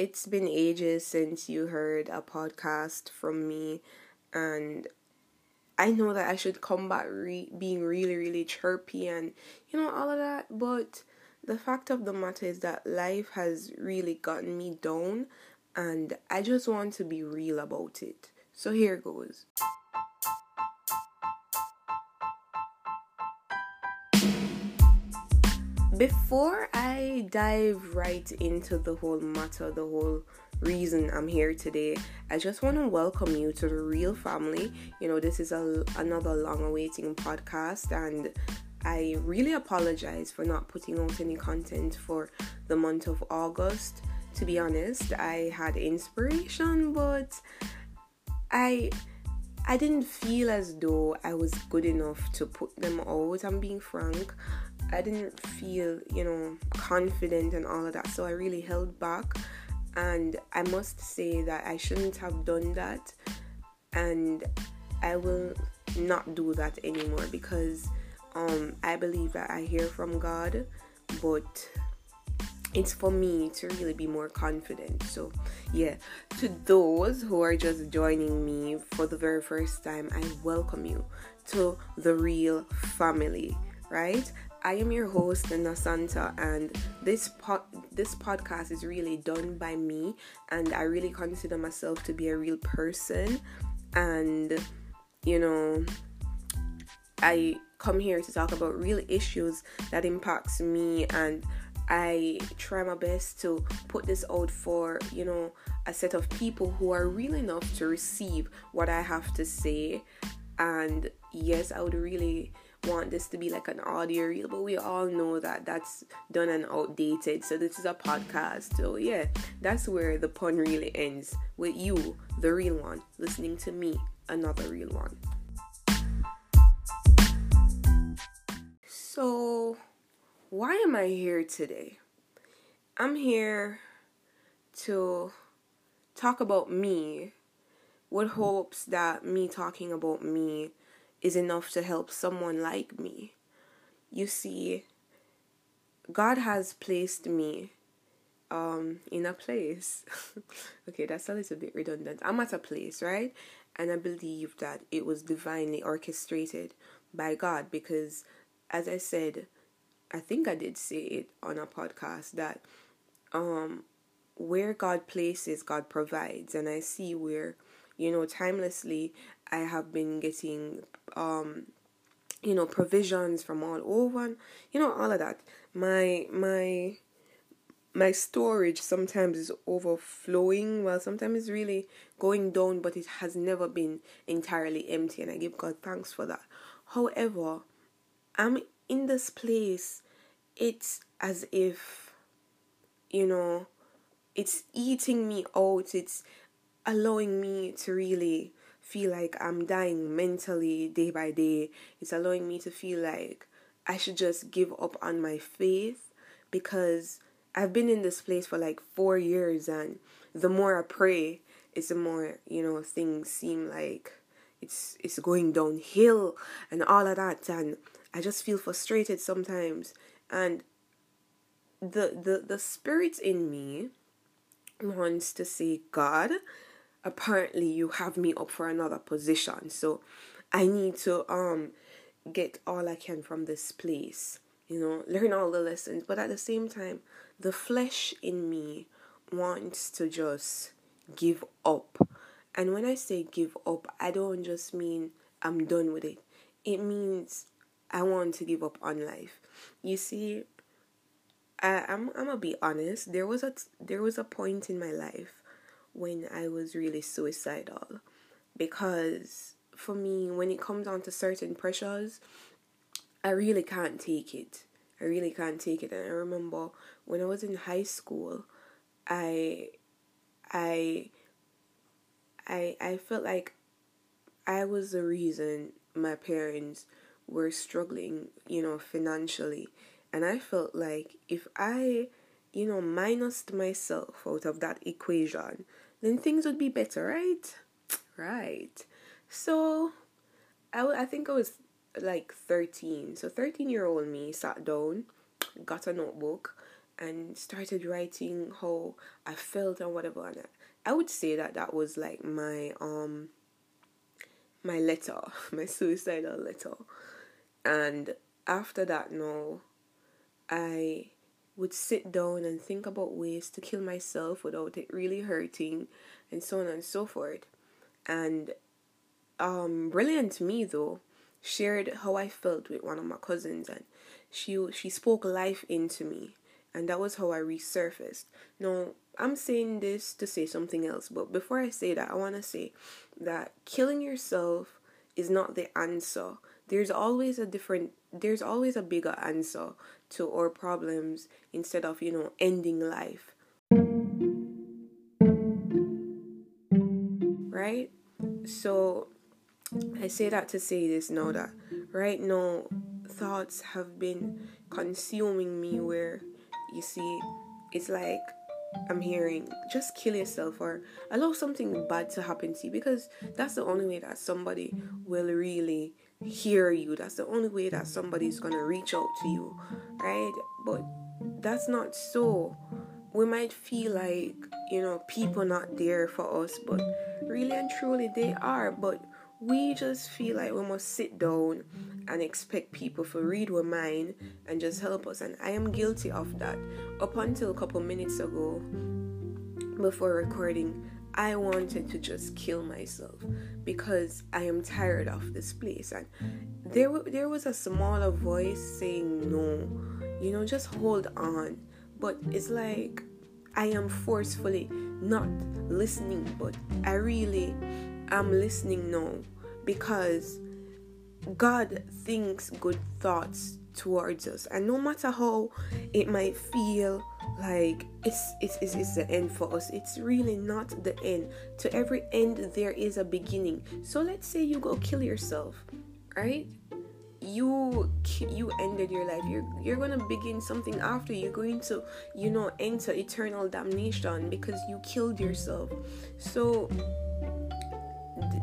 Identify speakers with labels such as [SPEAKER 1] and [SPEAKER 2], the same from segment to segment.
[SPEAKER 1] it's been ages since you heard a podcast from me, and I know that I should come back re- being really, really chirpy and you know, all of that, but the fact of the matter is that life has really gotten me down, and I just want to be real about it. So here goes. Before I dive right into the whole matter, the whole reason I'm here today, I just want to welcome you to the real family. You know, this is a, another long awaiting podcast, and I really apologize for not putting out any content for the month of August. To be honest, I had inspiration, but I I didn't feel as though I was good enough to put them out. I'm being frank. I didn't feel, you know, confident and all of that. So I really held back. And I must say that I shouldn't have done that. And I will not do that anymore because um, I believe that I hear from God, but it's for me to really be more confident. So, yeah, to those who are just joining me for the very first time, I welcome you to the real family, right? I am your host, Nasanta, and this pod, this podcast is really done by me, and I really consider myself to be a real person, and you know, I come here to talk about real issues that impacts me, and I try my best to put this out for you know a set of people who are real enough to receive what I have to say, and yes, I would really want this to be like an audio reel, but we all know that that's done and outdated. So this is a podcast. So yeah, that's where the pun really ends with you, the real one, listening to me, another real one. So, why am I here today? I'm here to talk about me with hopes that me talking about me is enough to help someone like me. You see, God has placed me um, in a place. okay, that's a little bit redundant. I'm at a place, right? And I believe that it was divinely orchestrated by God because, as I said, I think I did say it on a podcast that um, where God places, God provides. And I see where, you know, timelessly, I have been getting um you know provisions from all over you know all of that. My my my storage sometimes is overflowing. Well sometimes it's really going down but it has never been entirely empty and i give god thanks for that. However i'm in this place it's as if you know it's eating me out. It's allowing me to really feel like I'm dying mentally day by day. It's allowing me to feel like I should just give up on my faith because I've been in this place for like four years, and the more I pray, it's the more you know things seem like it's it's going downhill and all of that, and I just feel frustrated sometimes. And the the the spirit in me wants to say, God, apparently you have me up for another position. So I need to um get all I can from this place. You know, learn all the lessons. But at the same time, the flesh in me wants to just give up. And when I say give up, I don't just mean I'm done with it. It means I want to give up on life. You see, I, I'm I'm gonna be honest. There was a there was a point in my life when I was really suicidal because for me when it comes down to certain pressures I really can't take it. I really can't take it and I remember when I was in high school I I I I felt like I was the reason my parents were struggling, you know, financially. And I felt like if I, you know, minused myself out of that equation, then things would be better, right? Right. So, I, I think I was like 13. So, 13 year old me sat down, got a notebook, and started writing how I felt and whatever. And I would say that that was like my um my letter, my suicidal letter. And after that, no, I would sit down and think about ways to kill myself without it really hurting, and so on and so forth. And um, brilliant me though shared how I felt with one of my cousins, and she she spoke life into me, and that was how I resurfaced. Now I'm saying this to say something else, but before I say that, I want to say that killing yourself is not the answer. There's always a different there's always a bigger answer to our problems instead of, you know, ending life. Right? So I say that to say this now that right now thoughts have been consuming me where you see it's like I'm hearing just kill yourself or allow something bad to happen to you because that's the only way that somebody will really hear you. That's the only way that somebody's gonna reach out to you, right? But that's not so. We might feel like, you know, people not there for us, but really and truly they are. But we just feel like we must sit down and expect people to read our mind and just help us. And I am guilty of that. Up until a couple minutes ago, before recording, I wanted to just kill myself because I am tired of this place. And there, there was a smaller voice saying, No, you know, just hold on. But it's like I am forcefully not listening, but I really am listening now because God thinks good thoughts towards us. And no matter how it might feel like it's, it's, it's, it's the end for us, it's really not the end. To every end, there is a beginning. So let's say you go kill yourself, right? you you ended your life you're you're gonna begin something after you're going to you know enter eternal damnation because you killed yourself so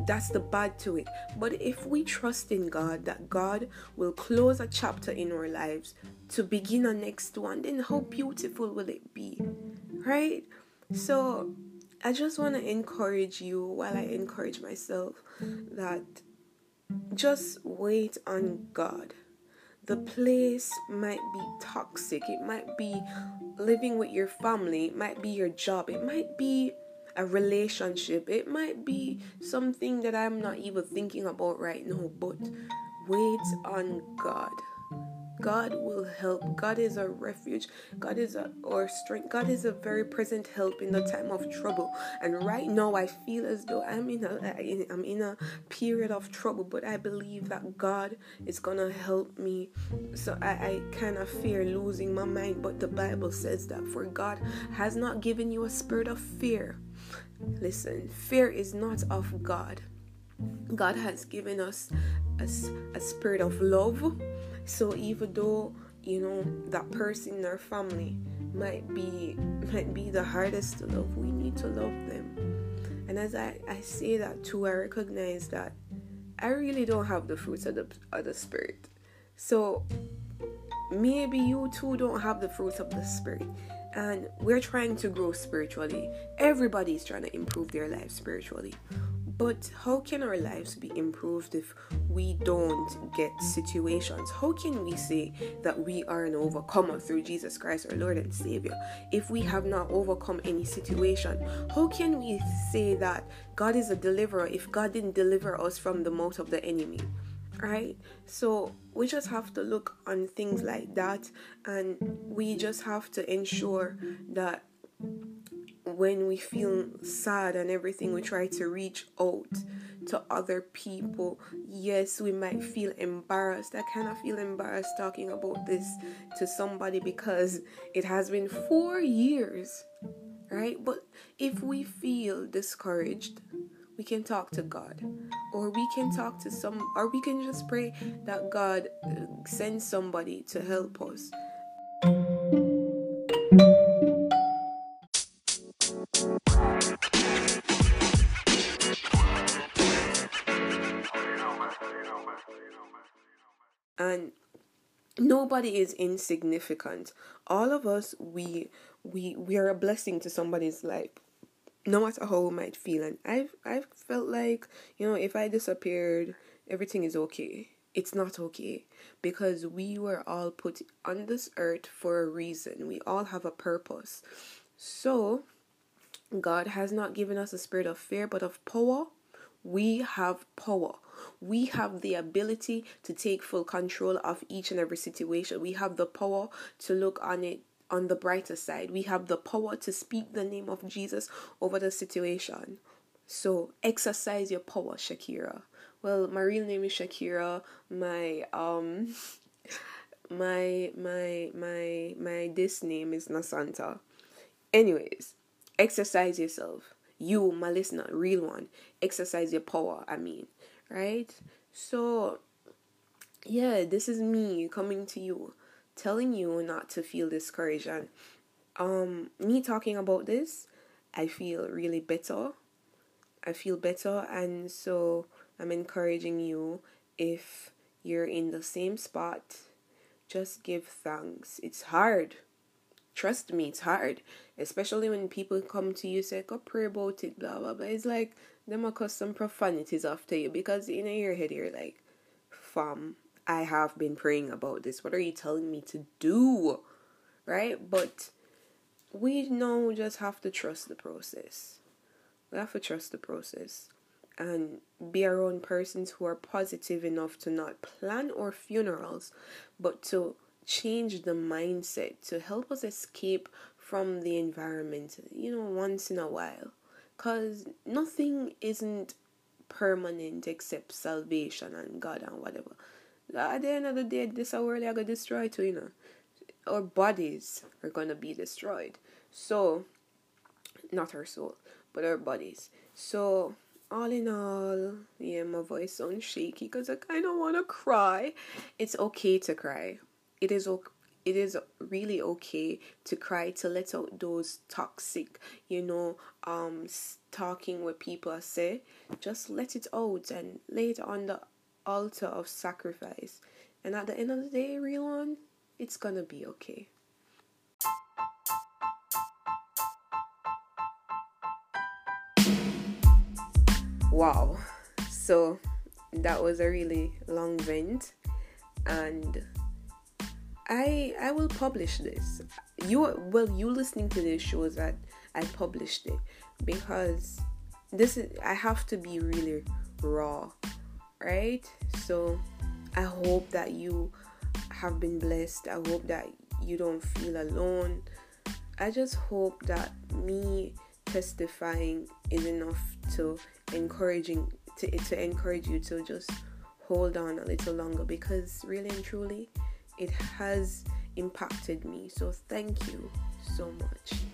[SPEAKER 1] that's the bad to it. But if we trust in God that God will close a chapter in our lives to begin a next one, then how beautiful will it be? Right? So I just want to encourage you while I encourage myself that just wait on God. The place might be toxic, it might be living with your family, it might be your job, it might be a relationship. It might be something that I'm not even thinking about right now, but wait on God. God will help. God is a refuge. God is a our strength. God is a very present help in the time of trouble. And right now, I feel as though I'm in a I'm in a period of trouble, but I believe that God is gonna help me. So I, I kind of fear losing my mind. But the Bible says that for God has not given you a spirit of fear, Listen, fear is not of God. God has given us a, a spirit of love. So even though you know that person in our family might be might be the hardest to love, we need to love them. And as I, I say that too, I recognize that I really don't have the fruits of the of the spirit. So maybe you too don't have the fruits of the spirit and we're trying to grow spiritually. Everybody's trying to improve their life spiritually. But how can our lives be improved if we don't get situations? How can we say that we are an overcomer through Jesus Christ, our Lord and Savior, if we have not overcome any situation? How can we say that God is a deliverer if God didn't deliver us from the mouth of the enemy? Right? So we just have to look on things like that and we just have to ensure that when we feel sad and everything we try to reach out to other people. Yes we might feel embarrassed. I kind of feel embarrassed talking about this to somebody because it has been 4 years right? But if we feel discouraged we can talk to God, or we can talk to some, or we can just pray that God uh, sends somebody to help us. And nobody is insignificant. All of us we we we are a blessing to somebody's life no matter how we might feel and I've I've felt like, you know, if I disappeared, everything is okay. It's not okay because we were all put on this earth for a reason. We all have a purpose. So, God has not given us a spirit of fear but of power. We have power. We have the ability to take full control of each and every situation. We have the power to look on it on the brighter side. We have the power to speak the name of Jesus over the situation. So exercise your power, Shakira. Well, my real name is Shakira. My um my my my my this name is Nasanta. Anyways, exercise yourself. You, my listener, real one. Exercise your power, I mean. Right? So yeah, this is me coming to you telling you not to feel discouraged. And um me talking about this i feel really better. I feel better. And so i'm encouraging you if you're in the same spot just give thanks. It's hard. Trust me it's hard. Especially when people come to you say go pray about it blah blah blah. It's like them a custom profanities after you because in your head you're like fam I have been praying about this. What are you telling me to do? Right? But we know we just have to trust the process. We have to trust the process and be around persons who are positive enough to not plan our funerals, but to change the mindset to help us escape from the environment, you know, once in a while. Because nothing isn't permanent except salvation and God and whatever at the end of the day, this world are gonna destroy too, you know. Our bodies are gonna be destroyed. So, not our soul, but our bodies. So, all in all, yeah, my voice sounds shaky because I kind of want to cry. It's okay to cry. It is okay. It is really okay to cry to let out those toxic, you know, um, talking with people say. Just let it out and lay it on the altar of sacrifice. And at the end of the day, real one, it's gonna be okay. Wow. So that was a really long vent and I I will publish this. You well you listening to this shows that I published it because this is I have to be really raw right? So I hope that you have been blessed. I hope that you don't feel alone. I just hope that me testifying is enough to encouraging to to encourage you to just hold on a little longer because really and truly it has impacted me. So thank you so much.